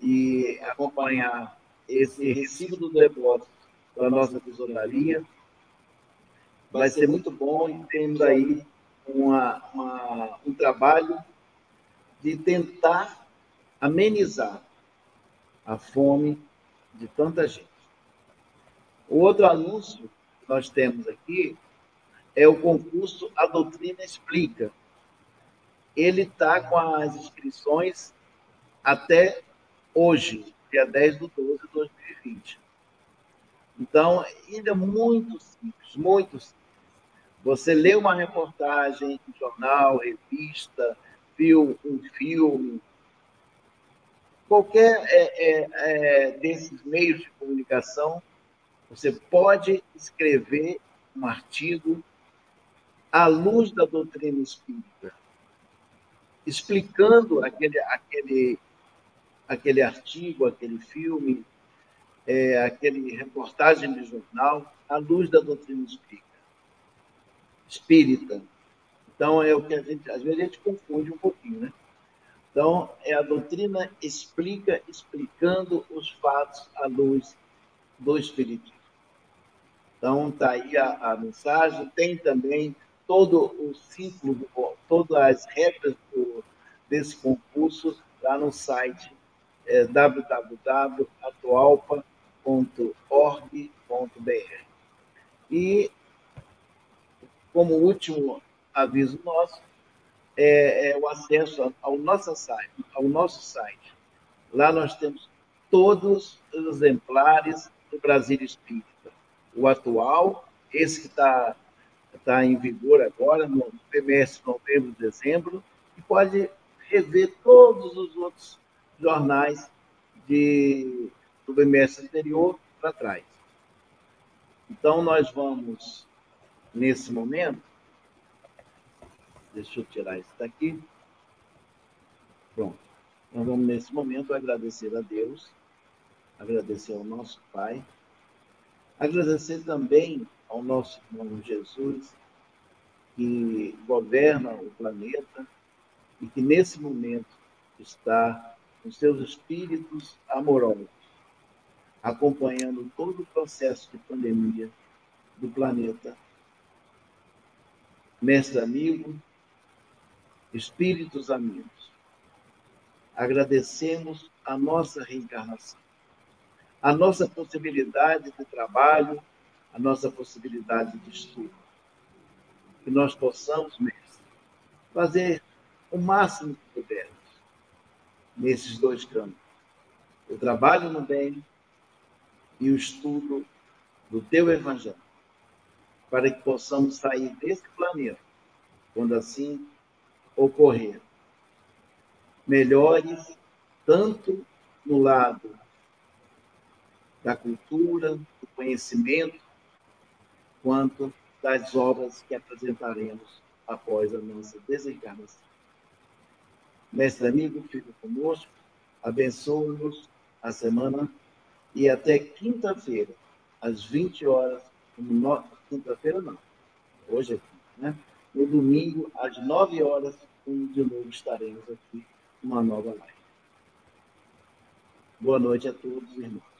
e acompanhar esse recibo do depósito para a nossa tesouraria. Vai ser muito bom e temos aí uma, uma, um trabalho de tentar amenizar a fome de tanta gente. O outro anúncio que nós temos aqui é o concurso A Doutrina Explica. Ele está com as inscrições até hoje, dia 10 de 12 de 2020. Então, ainda é muito simples, muito simples. Você lê uma reportagem, jornal, revista, viu um filme, qualquer é, é, é, desses meios de comunicação, você pode escrever um artigo à luz da doutrina espírita, explicando aquele, aquele, aquele artigo, aquele filme, é, aquele reportagem de jornal, à luz da doutrina espírita. espírita então, é o que a gente, às vezes, a gente confunde um pouquinho, né? Então, é a doutrina explica, explicando os fatos à luz do Espiritismo. Então, está aí a, a, mensagem. Tem também todo o ciclo, todas as regras do, desse concurso lá no site é, www.atualpa.org.br. E, como último aviso nosso, é, é, o acesso ao nosso site, ao nosso site. Lá nós temos todos os exemplares do Brasil Espírita. O atual, esse que está tá em vigor agora, no trimestre novembro, dezembro, e pode rever todos os outros jornais de, do bimestre anterior para trás. Então, nós vamos, nesse momento, deixa eu tirar isso daqui. Pronto. Nós vamos, nesse momento, agradecer a Deus, agradecer ao nosso Pai, agradecer também ao nosso irmão Jesus, que governa o planeta e que, nesse momento, está com seus espíritos amorosos, acompanhando todo o processo de pandemia do planeta. Mestre amigo, espíritos amigos, agradecemos a nossa reencarnação, a nossa possibilidade de trabalho, a nossa possibilidade de estudo. Que nós possamos, mestre, fazer o máximo que pudermos nesses dois campos: o trabalho no bem e o estudo do teu evangelho, para que possamos sair desse planeta, quando assim ocorrer, melhores tanto no lado da cultura, do conhecimento, quanto das obras que apresentaremos após a nossa desencarnação. Mestre amigo, fica conosco, abençoe-nos a semana e até quinta-feira, às 20 horas, no... quinta-feira não, hoje é quinta, né? No domingo, às 9 horas, de novo estaremos aqui numa nova live. Boa noite a todos, irmãos.